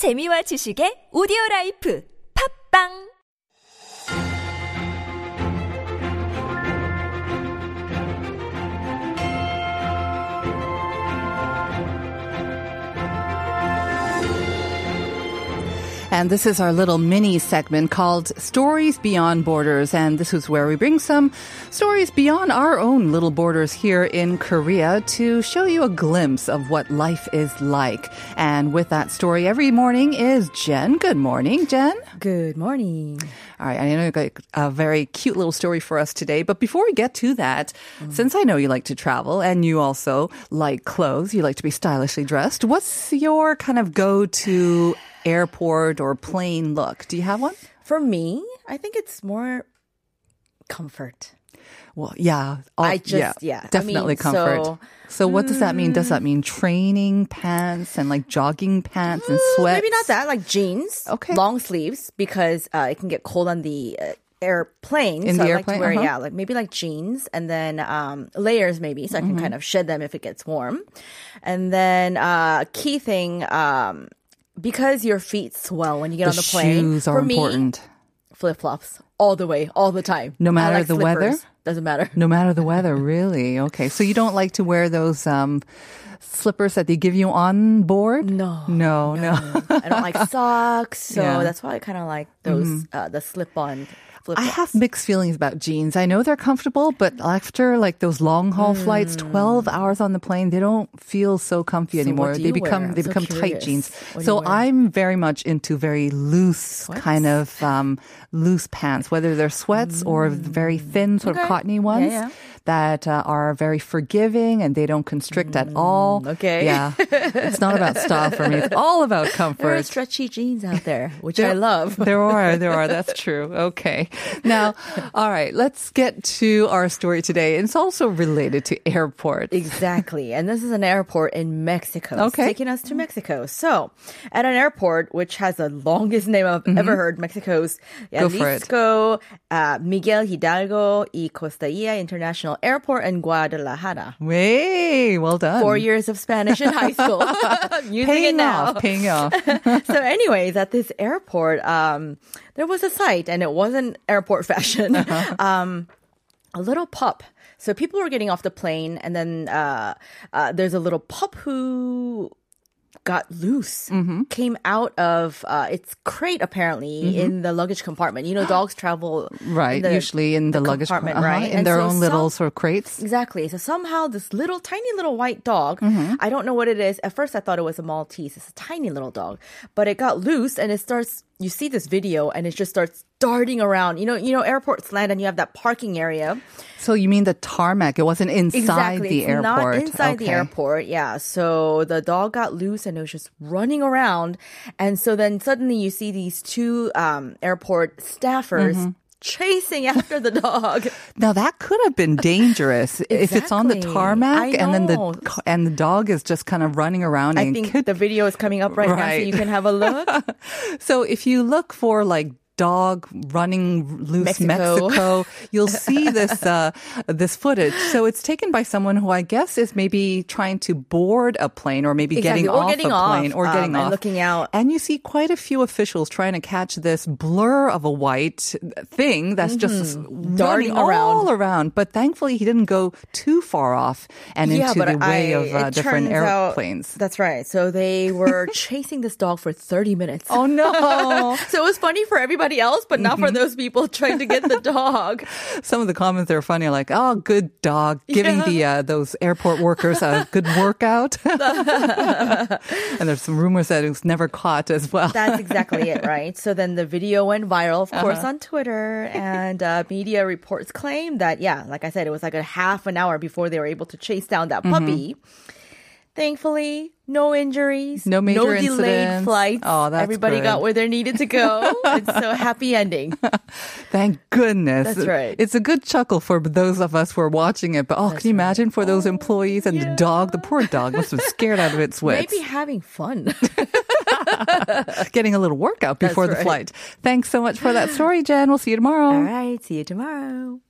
재미와 지식의 오디오 라이프. 팝빵 And this is our little mini segment called Stories Beyond Borders. And this is where we bring some stories beyond our own little borders here in Korea to show you a glimpse of what life is like. And with that story every morning is Jen. Good morning, Jen. Good morning. All right, I know you got a very cute little story for us today, but before we get to that, since I know you like to travel and you also like clothes, you like to be stylishly dressed, what's your kind of go-to airport or plane look? Do you have one? For me, I think it's more comfort. Well, yeah. all- I just- yeah. I Definitely mean, comfort. so- So, what does that mean? Does that mean training pants and like jogging pants and sweats? Maybe not that, like jeans, Okay. long sleeves, because uh, it can get cold on the uh, airplane. In so the I like airplane, wear, uh-huh. yeah, like maybe like jeans, and then um, layers maybe, so I Mm-hmm. can kind of shed them if it gets warm. And then uh, key thing, um, because your feet swell when you get The on the plane. shoes are for important. Flip flops all the way, all the time. No matter like the weather? Doesn't matter. No matter the weather, really. Okay. So you don't like to wear those um, slippers that they give you on board? No. No, no. I don't like socks, so Yeah. Mm-hmm. that's why I kind of like those uh, the slip-on flip I have mixed feelings about jeans. I know they're comfortable, but after like those long haul flights, 12 hours on the plane, they don't feel so comfy Hmm. So anymore. they become they become tight jeans. What So? I'm very much into very loose kind of um, loose pants, whether they're sweats or very thin sort of Hmm. Cottony ones. yeah. That uh, are very forgiving and they don't constrict at all. Hmm, okay. Yeah. It's not about style for me. It's all about comfort. There are stretchy jeans out there, which I love. There are, there are. That's true. Okay. Now, all right, let's get to our story today. It's also related to airports. Exactly. And this is an airport in Mexico. It's Okay. taking us to Mexico. So, at an airport, which has the longest name I've ever heard, Mexico's Mm-hmm. Go for it. Jalisco, uh, Miguel Hidalgo y Costilla International Airport in Guadalajara. Way, well done. Four years of Spanish in high school. Using paying it now. off, paying off. so anyways at this airport um there was a site and it wasn't airport fashion um a little pup so people were getting off the plane and then uh, uh there's a little pup who got loose came out of uh its crate apparently in the luggage compartment you know dogs travel Right, the- usually in the, luggage compartment uh-huh, right in And their so own little sort of crates. Exactly. So somehow this little tiny little white dog, Mm-hmm. I don't know what it is. At first I thought it was a Maltese. It's a tiny little dog. But it got loose and it starts you see this video and it just starts darting around. You know, you know airports land and you have that parking area. So you mean the tarmac? It wasn't inside exactly. the it's airport. Not inside the airport. Yeah. So the dog got loose and it was just running around. And so then suddenly you see these two um, airport staffers Mm-hmm. Chasing after the dog. Now that could have been dangerous if it's on the tarmac and then the and the dog is just kind of running around I and think could the video is coming up right, now so you can have a look. So if you look for like dog running loose Mexico. Mexico, you'll see this uh, this footage. So it's taken by someone who I guess is maybe trying to board a plane or maybe Exactly, getting or off getting a plane off, or um, getting and off looking out. And you see quite a few officials trying to catch this blur of a white thing that's just Mm-hmm. Darting running around. all around. But thankfully, he didn't go too far off and yeah, into the way of uh, different turns out- airplanes. that's right. So they were chasing this dog for 30 minutes. Oh no! So it was funny for everybody else, but not Mm-hmm. for those people trying to get the dog. Some of the comments are funny, like, "Oh, good dog," giving the uh, those airport workers a good workout. and there's some rumors that it was never caught as well. That's exactly it, right? So then the video went viral, of Uh-huh. course, on Twitter, and uh, media reports claim that, yeah, like I said, it was like a half an hour before they were able to chase down that Mm-hmm. Thankfully, no injuries, No major no delayed incidents. flights. Oh, that's Everybody good. got where they needed to go. it's so happy ending. Thank goodness. That's right. It's a good chuckle for those of us who are watching it. But oh, can you imagine for those employees and the dog? The poor dog must have scared out of its wits. Maybe having fun. Getting a little workout before the flight. Thanks so much for that story, Jen. We'll see you tomorrow. All right. See you tomorrow.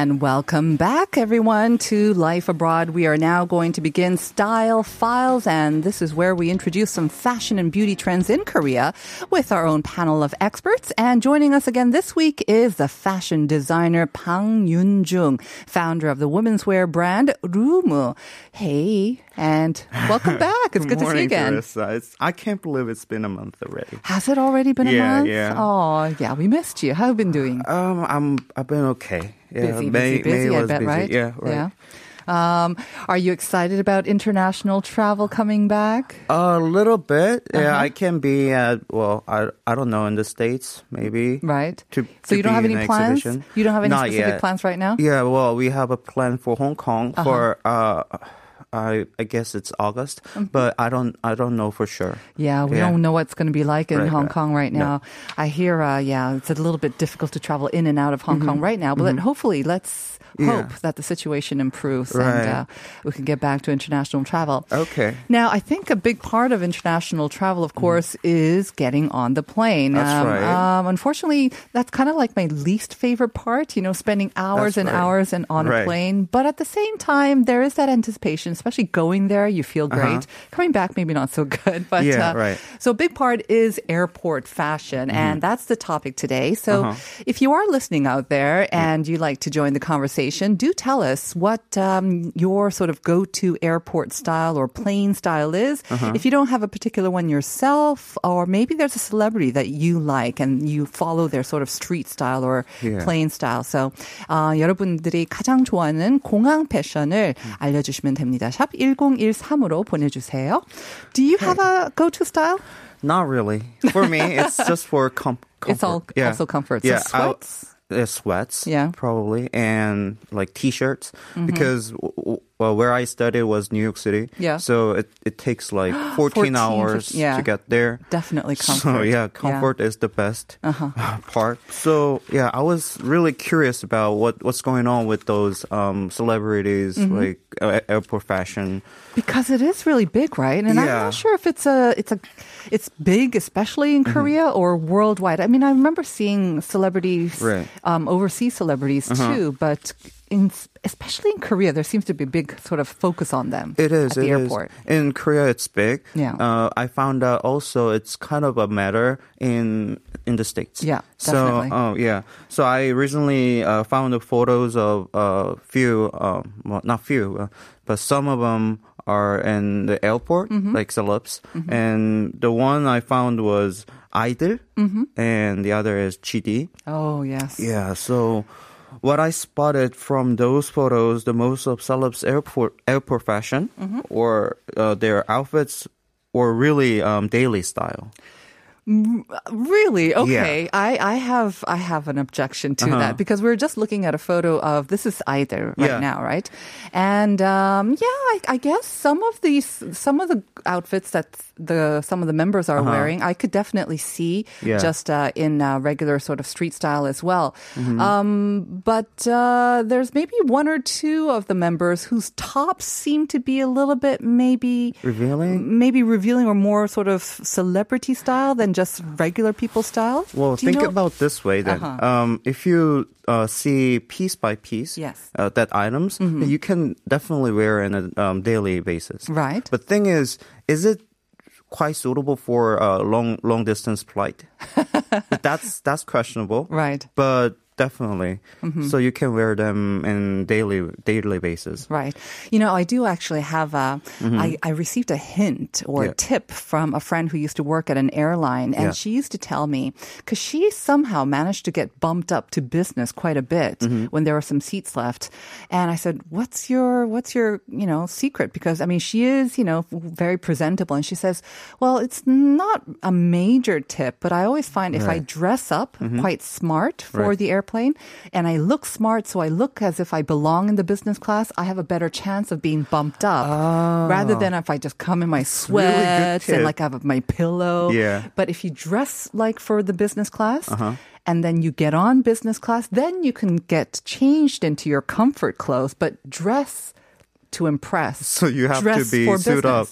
And welcome back, everyone, to Life Abroad. We are now going to begin Style Files, and this is where we introduce some fashion and beauty trends in Korea with our own panel of experts. And joining us again this week is the fashion designer Pang Yun-jung, founder of the women's wear brand Rumu. Hey, and welcome back. It's good, to see you again. Carissa. It's, I can't believe it's been a month already. Has it already been a Yeah, month? yeah. Oh, yeah, we missed you. How have you been doing? Um, I'm I've been okay. Yeah, busy, May, busy, busy, May I bet, busy. right? Yeah, right. Yeah. Um, are you excited about international travel coming back? A little bit. Yeah, Uh-huh. I can be at well, I I don't know in the states maybe. Right. To, so to you don't have any plans? exhibition. You don't have any Not specific yet. plans right now? Yeah, well, we have a plan for Hong Kong Uh-huh. for uh, I I guess it's August, but I don't I don't know for sure. Mm-hmm. Yeah, we Yeah. don't know what's going to be like in Right, Hong right. Kong right now. I hear, uh, yeah, it's a little bit difficult to travel in and out of Hong Kong right now, but let- hopefully let's Mm-hmm. Yeah. hope that the situation improves Right. and uh, we can get back to international travel. Okay. Now, I think a big part of international travel, of course, is getting on the plane. Mm-hmm. That's right. Um, unfortunately, that's kind of like my least favorite part, you know, spending hours That's and right. hours and on a plane. But at the same time, there is that anticipation, especially going there, you feel great. Coming back, maybe not so good. But Uh-huh. Yeah, uh, right. so a big part is airport fashion, and that's the topic today. So Uh-huh. if you are listening out there and you like to join the conversation, do tell us what um, your sort of go-to airport style or plane style is. Uh-huh. If you don't have a particular one yourself, or maybe there's a celebrity that you like and you follow their sort of street style or Yeah. plane style. So 어, 여러분들이 가장 좋아하는 공항 패션을 알려주시면 됩니다. 샵 1013으로 보내주세요. Do you have a go-to style? Not really. For me, it's just for com- comfort. It's all- yeah. also comfort. So Yeah, I- sweats? yeah, sweats. Yeah. Mm-hmm. probably, and like t-shirts because w- w- well, where I studied was New York City. Yeah. So it it takes like 14, 14, hours 15, yeah. to get there. Definitely So comfort. yeah, comfort is the best Uh-huh. part. So yeah, I was really curious about what what's going on with those um, celebrities Mm-hmm. like uh, airport fashion. Because it is really big, right? And I'm not sure if it's a it's a it's big, especially in Mm-hmm. Korea or worldwide. I mean, I remember seeing celebrities, Right. Uh-huh. um, overseas celebrities too, but in especially in Korea, there seems to be a big sort of focus on them. It is. at the it is. airport. In Korea, it's big. Yeah. Uh, I found out also it's kind of a matter in in the states. Yeah, So, definitely. oh yeah. So I recently uh, found the photos of a few, um, well, not few, uh, but some of them are in the airport, Mm-hmm. like celebs. And the one I found was (G)I-DLE, Mm-hmm. and the other is GD. Oh yes. Yeah, so what I spotted from those photos, the most of celebs airport airport fashion Mm-hmm. or uh, their outfits were really um, daily style. Really? Okay. I, I have I have an objection to that because we're just looking at a photo of this is (G)I-DLE right Uh-huh. Yeah. now, right? And um, yeah, I, I guess some of these some of the outfits that the some of the members are wearing, I could definitely see Uh-huh. Yeah. just uh, in uh, regular sort of street style as well. Mm-hmm. Um, but uh, there's maybe one or two of the members whose tops seem to be a little bit maybe Revealing? maybe revealing or more sort of celebrity style than just regular people style. Well, Do you think know- about this way then. Uh-huh. Um, if you uh, see piece by piece Yes. Mm-hmm. uh, that items, you can definitely wear in a um, daily basis. Right. But thing is, is it quite suitable for a long long distance flight? that's that's questionable. Right. Mm-hmm. But definitely, so you can wear them in daily daily basis. Right. You know, I do actually have a. I, I received a hint or a Mm-hmm. Tip from a friend who used to work at an airline, and Yeah. she used to tell me because she somehow managed to get bumped up to business quite a bit Mm-hmm. when there were some seats left. And I said, "What's your what's your you know secret?" Because I mean, she is you know very presentable, and she says, "Well, it's not a major tip, but I always find if I dress up Mm-hmm. quite smart for Right. the airplane and I look smart, so I look as if I belong in the business class, I have a better chance of being bumped up oh. rather than if I just come in my really sweats and like I have my pillow. Yeah. But if you dress like for the business class, uh-huh. and then you get on business class, then you can get changed into your comfort clothes, but dress to impress. So you have to be suit up.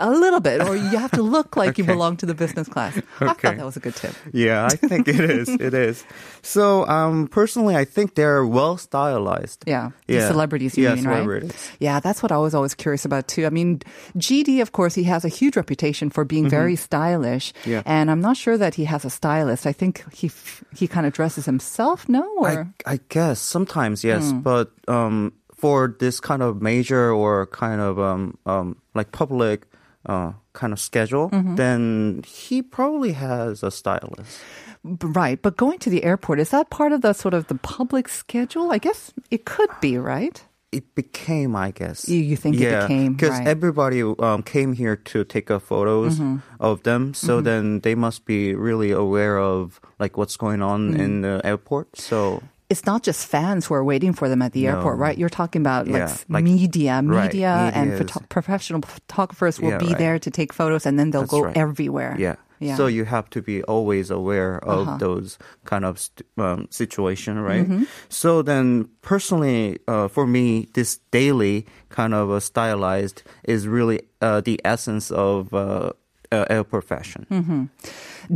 A little bit, or you have to look like you belong to the business class. I thought that was a good tip. Yeah, I think it is. It is. So, um, personally, I think they're well stylized. Yeah, the Yeah. celebrities, you Yeah, mean, celebrities. right? Yeah, that's what I was always curious about too. I mean, GD, of course, he has a huge reputation for being very stylish, Mm-hmm. Yeah. and I'm not sure that he has a stylist. I think he f- he kind of dresses himself, no? Or I, I guess sometimes yes, Hmm. but um, for this kind of major or kind of um, um, like public uh, kind of schedule, Mm-hmm. then he probably has a stylist. Right, but going to the airport is that part of the sort of the public schedule? I guess it could be, right? It became, I guess. You- you think it became, because right. Mm-hmm. everybody um, came here to take uh, photos of them. So then they must be really aware of like what's going on Mm. in the airport. So It's not just fans who are waiting for them at the airport, right? You're talking about like, Yeah, s- like- media, right, media, and photo- professional photographers will Yeah, be right. there to take photos, and then they'll That's go right. everywhere. Yeah. Yeah. So you have to be always aware of Uh-huh. those kind of um, situation, right? Mm-hmm. So then, personally, uh, for me, this daily kind of uh, stylized is really uh, the essence of uh, airport fashion. Mm-hmm.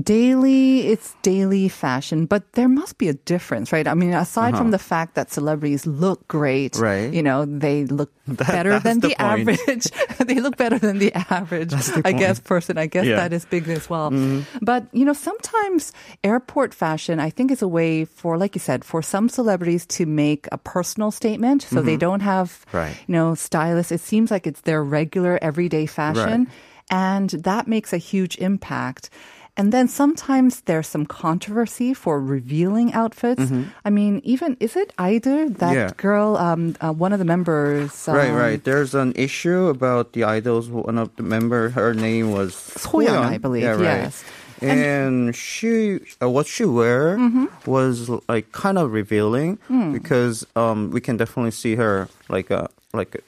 daily it's daily fashion but there must be a difference right i mean aside from the fact that celebrities look great Uh-huh. Right. you know they look better than the the, average they look better than the average i guess person i guess Yeah. that is big as well Mm-hmm. but you know sometimes airport fashion i think is a way for like you said for some celebrities to make a personal statement so they don't have Mm-hmm. Right. you know stylists it seems like it's their regular everyday fashion and that makes a huge impact. And then sometimes there's some controversy for revealing outfits. I mean, even is it either that Mm-hmm. Yeah. girl, um, uh, one of the members, um, Right, right. There's an issue about the idols. One of the member, her name was Soyeon, I believe, Yeah, right. yes. And, she, uh, what she wear Mm-hmm. was like kind of revealing Hmm. because um, we can definitely see her like a like a,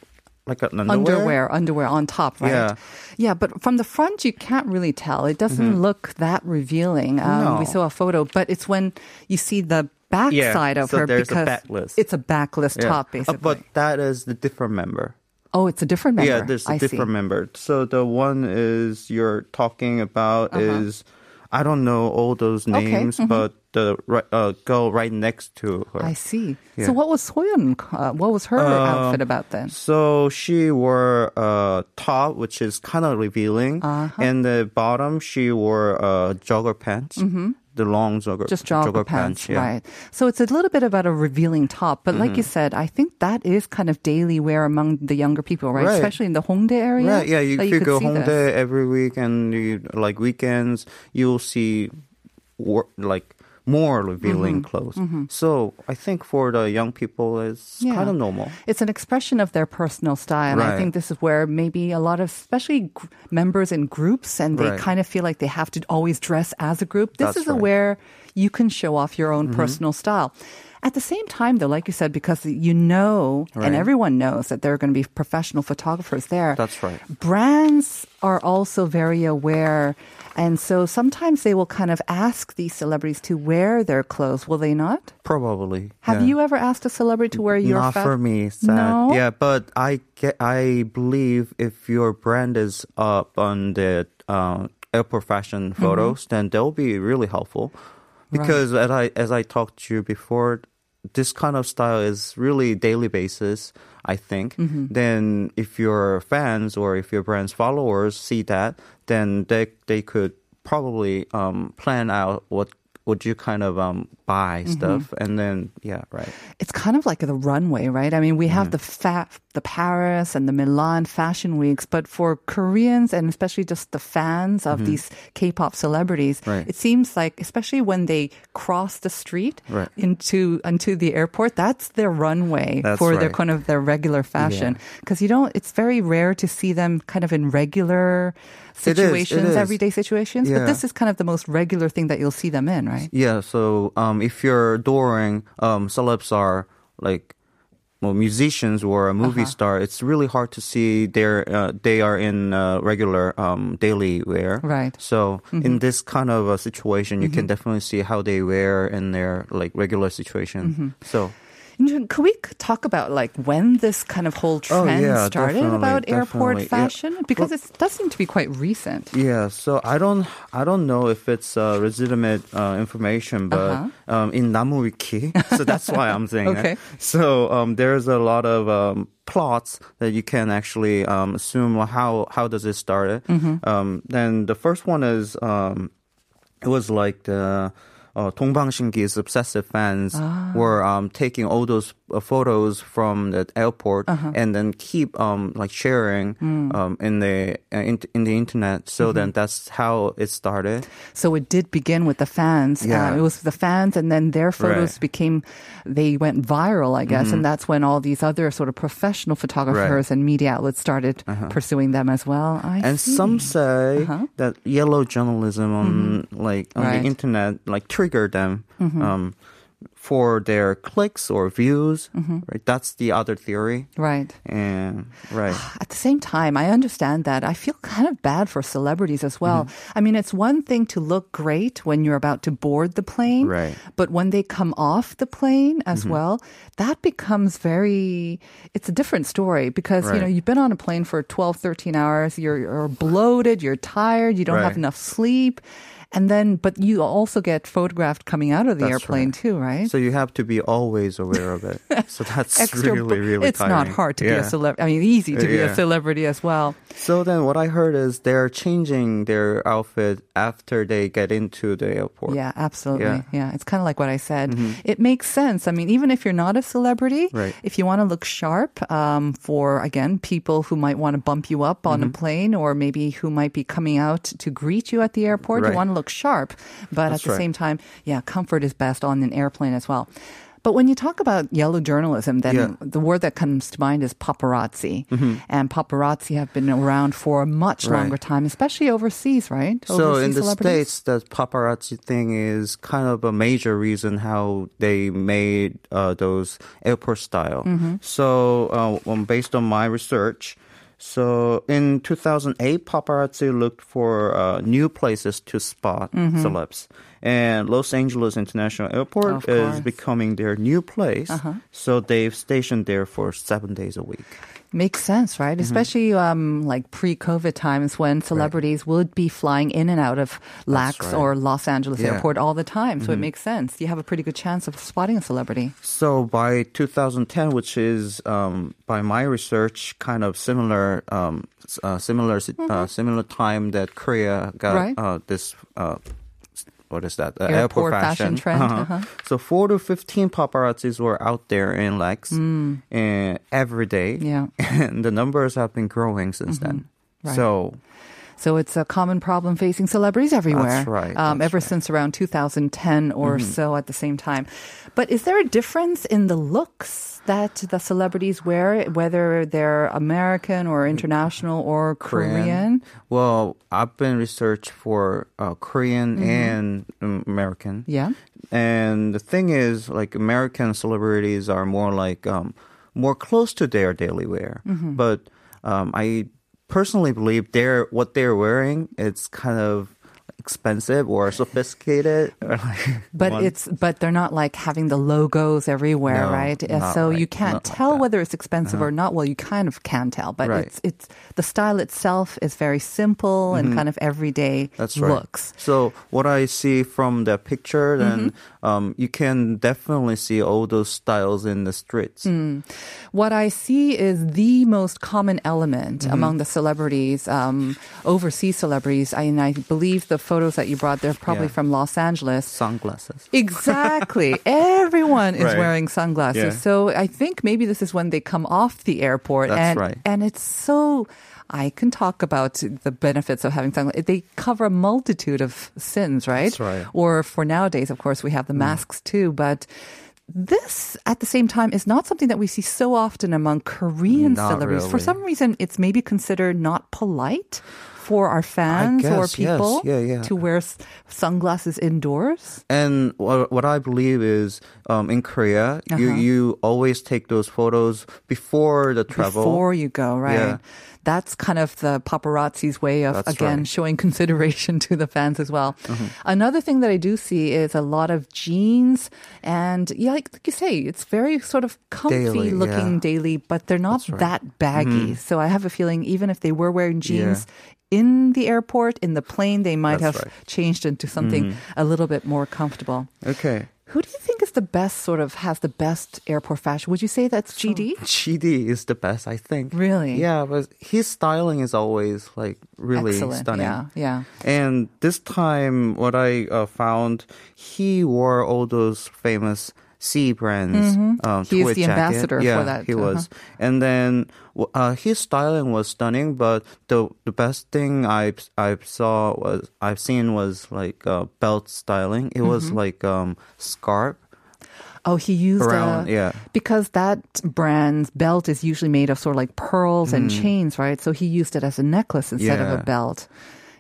like an underwear, underwear on top, right? Yeah. Yeah, but from the front, you can't really tell. It doesn't look that revealing. Um, Mm-hmm. No. We saw a photo, but it's when you see the back Yeah, side of so her a because backlist. it's a backless Yeah. top, Uh, basically. but that is the different member. oh, it's a different member. Yeah, there's a I different see. member. So the one is you're talking about is I don't know all those Uh-huh. Okay, names, but the uh, girl right next to her. I see. Yeah. So what was Soyeon? Uh, what was her outfit about then? So she wore a top, which is kind of revealing, Uh-huh. and the bottom she wore uh, jogger pants, the long jogger, Mm-hmm. Just jogger, pants, right? So it's a little bit about a revealing top, but like you Mm-hmm. said, I think that is kind of daily wear among the younger people, right? Right. Especially in the Hongdae area. Right, yeah, you, if you go home this. every week and you, like weekends, you'll see like more revealing Mm-hmm. clothes. So I think for the young people, it's Yeah. kind of normal. It's an expression of their personal style. And I think this is where maybe a lot of, especially gr- members in groups, and they Right. kind of feel like they have to always dress as a group. This That's is right. Mm-hmm. where you can show off your own personal style. At the same time, though, like you said, because you know, and everyone knows that there are going to be professional photographers there. That's right. Brands are also very aware. And so sometimes they will kind of ask these celebrities to wear their clothes, will they not? Probably. Have yeah. you ever asked a celebrity to wear your Not fa- for me. Sad. No? Yeah, but I get. I believe if your brand is up on the uh, airport fashion Mm-hmm. photos, then they'll be really helpful. Because as I as I talked to you before, this kind of style is really daily basis. I think. Mm-hmm. Then if your fans or if your brand's followers see that, then they they could probably um, plan out what would you kind of um, buy Mm-hmm. stuff, and then yeah, right. it's kind of like the runway, right? I mean, we have Mm-hmm. the fa- the Paris and the Milan fashion weeks, but for Koreans and especially just the fans of these K-pop celebrities, Mm-hmm. Right. it seems like especially when they cross the street Right. into into the airport, that's their runway That's for their kind of their regular fashion. Because you don't, it's very rare to see them kind of in regular It is, it situations, everyday situations. But this is kind of the most regular thing that you'll see them in, right? Yeah, so um, if you're adoring um, celebs are like well, musicians or a movie Uh-huh. star, it's really hard to see their uh, they are in uh, regular um, daily wear. Right. Mm-hmm. So in this kind of a situation, you can definitely see how they wear in their like regular situation. Mm-hmm. So Could we talk about like when this kind of whole Oh, trend yeah, started about airport definitely. Yeah. fashion? Because it does seem to be quite recent. Yeah, so I don't I don't know if it's uh, legitimate uh, information, but um, in NamuWiki, so that's why I'm saying Uh-huh. Okay. that. So um, there's a lot of um, plots that you can actually um, assume how how does it start. Mm-hmm. Um, then the first one is um, it was like the Uh, 동방신기's obsessive fans Ah. were um, taking all those uh, photos from the airport Uh-huh. and then keep um, like sharing Mm. um, in the uh, in, in the internet. So Mm-hmm. then that's how it started. So it did begin with the fans. Uh, Yeah. it was the fans, and then their photos Right. became, they went viral, I guess. And that's when all these other sort of professional photographers and media outlets started pursuing them as well. I And see. some say Uh-huh. that yellow journalism on like on Right. the internet like triggered them um, for their clicks or views. Mm-hmm. Right, that's the other theory. Right. And right, At the same time, I understand that. I feel kind of bad for celebrities as well. Mm-hmm. I mean, it's one thing to look great when you're about to board the plane, Right. but when they come off the plane as mm-hmm. well, that becomes very, it's a different story because, you know, you've been on a plane for 12, 13 hours, you're, you're bloated, you're tired, you don't have enough sleep. And then, but you also get photographed coming out of the That's airplane right. too, right? so you have to be always aware of it. So that's Extra, really really. it's not hard to be a Yeah. celebrity. I mean, easy to be a celebrity as well. So then, what I heard is they're changing their outfit after they get into the airport. Yeah, absolutely. Yeah, Yeah. it's kind of like what I said. It makes sense. I mean, even if you're not a celebrity, Right. if you want to look sharp um, for, again, people who might want to bump you up on a plane or maybe who might be coming out to greet you at the airport, you want to look sharp. But at the right. same time, yeah, comfort is best on an airplane as well. But when you talk about yellow journalism, then Yeah. Mm-hmm. the word that comes to mind is paparazzi. And paparazzi have been around for a much Right. longer time, especially overseas, right? So in the states, the paparazzi thing is kind of a major reason how they made uh, those airport style. Mm-hmm. So uh, based on my research. So in 2008, paparazzi looked for uh, new places to spot Mm-hmm. celebs. And Los Angeles International Airport. Uh-huh. is becoming their new place. So they've stationed there for seven days a week. Makes sense, right? Mm-hmm. Especially um, like pre-COVID times when celebrities would be flying in and out of LAX right. or Los Angeles Yeah. Mm-hmm. airport all the time. So it makes sense. You have a pretty good chance of spotting a celebrity. So by 2010, which is um, by my research, kind of similar, um, uh, similar, si- uh, similar time that Korea got Mm-hmm. Right. uh, this. What is that? Uh, Airport fashion trend, uh-huh. So four to fifteen paparazzis were out there in LAX and every day, Mm. Yeah. Mm-hmm. and the numbers have been growing since then. Right. So So it's a common problem facing celebrities everywhere. That's right, Um, that's ever right. Mm-hmm. since around 2010 or so at the same time. But is there a difference in the looks that the celebrities wear, whether they're American or international or Korean? Well, I've been research for uh, Korean and um, American. Yeah. And the thing is, like American celebrities are more like um, more close to their daily wear. But um, I personally believe they're what they're wearing. It's kind of expensive or sophisticated. or like But one- it's but they're not like having the logos everywhere, No, right? Uh, so like- you can't not like tell that. Uh-huh. whether it's expensive or not. Well, you kind of can tell, but Right. it's it's the style itself is very simple and kind of everyday Mm-hmm. That's right. looks. So what I see from the picture, then Mm-hmm. um, you can definitely see all those styles in the streets. Mm. What I see is the most common element Mm-hmm. among the celebrities, um, overseas celebrities. I, and I believe the photos that you brought, they're probably Yeah. from Los Angeles. Sunglasses. Exactly. Everyone is Right. wearing sunglasses. Yeah. So I think maybe this is when they come off the airport. That's and, right. And it's so. I can talk about the benefits of having sunglasses. They cover a multitude of sins, right? That's right. Mm. Or for nowadays, of course, we have the masks too. But this, at the same time, is not something that we see so often among Korean Not celebrities. For some reason, it's maybe considered not polite for our fans or guess, yes. people Yeah, yeah. to wear s- sunglasses indoors? And what, what I believe is, um, in Korea, you Uh-huh. you always take those photos before the travel. Before you go, right? Yeah. That's kind of the paparazzi's way of, That's again, right. showing consideration to the fans as well. Mm-hmm. Another thing that I do see is a lot of jeans. And yeah, like, like you say, it's very sort of comfy Daily, looking yeah. daily, but they're not right. Mm-hmm. that baggy. So I have a feeling even if they were wearing jeans, In the airport, in the plane, they might That's have right. Changed into something a little bit more comfortable. Okay. Who do you think is the best, sort of, has the best airport fashion? Would you say that's GD? GD is the best, I think. Really? Yeah, but his styling is always like really Excellent. stunning. Yeah, yeah. And this time, what I uh, found, he wore all those famous C brands. Um, He is the jacket. ambassador for yeah, that, He uh-huh. was, and then uh, his styling was stunning. But the the best thing I I saw was I've seen was like uh, belt styling. It was Mm-hmm. like um scarf. Oh, he used Around, a, yeah. because that brand's belt is usually made of sort of like pearls and Mm. chains, right? So he used it as a necklace instead of a belt.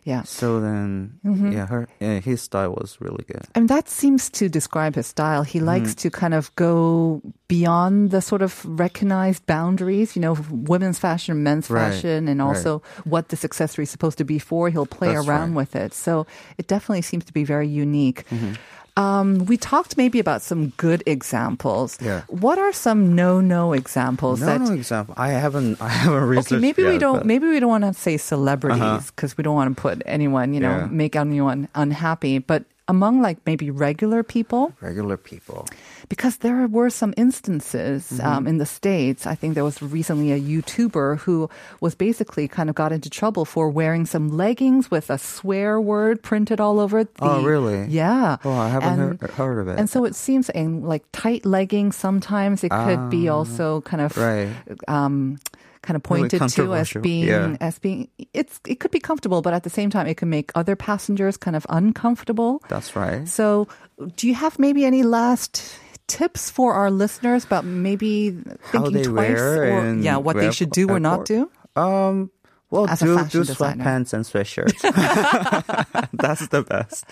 Yeah. So then, Mm-hmm. yeah, her yeah, his style was really good. And that seems to describe his style. He likes to kind of go beyond the sort of recognized boundaries, you know, women's fashion, men's Right, fashion, and right. also what this accessory is supposed to be for. He'll play That's around right. with it. So it definitely seems to be very unique. Mm-hmm. Um, we talked maybe about some good examples. Yeah. What are some no-no examples No, that no example. I haven't. I haven't researched. Okay, maybe we don't. but- Maybe we don't want to say celebrities because we don't want to put anyone, you know, Yeah. make anyone unhappy. But among like maybe regular people, regular people. Because there were some instances Mm-hmm. um, in the states. I think there was recently a YouTuber who was basically kind of got into trouble for wearing some leggings with a swear word printed all over. The, Oh, really? Yeah. Oh, I haven't And- heard, heard of it. And so it seems in like tight leggings, sometimes it could be also kind of Ah, right. um, kind of Really pointed to as being Yeah. as being it's it could be comfortable, but at the same time it can make other passengers kind of uncomfortable. That's right. So, do you have maybe any last tips for our listeners about maybe How thinking they twice wear or in yeah, what they should do or not do? Um. Well, As do fashion do designer. sweatpants and sweatshirts. That's the best.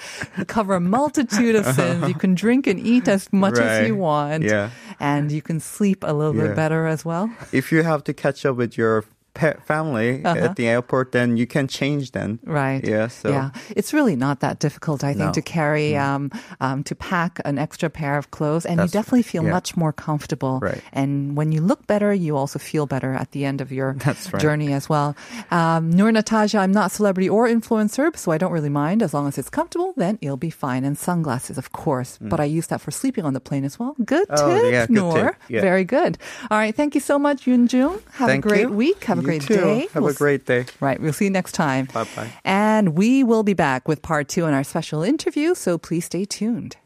Cover a multitude of sins. You can drink and eat as much as you want. Yeah. And you can sleep a little bit better as well. If you have to catch up with your pet family Uh-huh. at the airport, then you can change then. Right. Yeah. So. yeah, it's really not that difficult, I think, No. Mm. to carry, um, um, to pack an extra pair of clothes, and That's you definitely feel Yeah. much more comfortable. Right. And when you look better, you also feel better at the end of your right. journey as well. Um, Nur Natasha, I'm not celebrity or influencer, so I don't really mind as long as it's comfortable. Then it'll be fine. And sunglasses, of course, but I use that for sleeping on the plane as well. Good Mm. Oh, tip, yeah, good Noor. tip. Yeah. Very good. All right, thank you so much, Yoon Jung. Have Thank a great you. week. Have a great too. day. Have We'll a great day. Right. We'll see you next time. Bye-bye. And we will be back with part two in our special interview, so please stay tuned.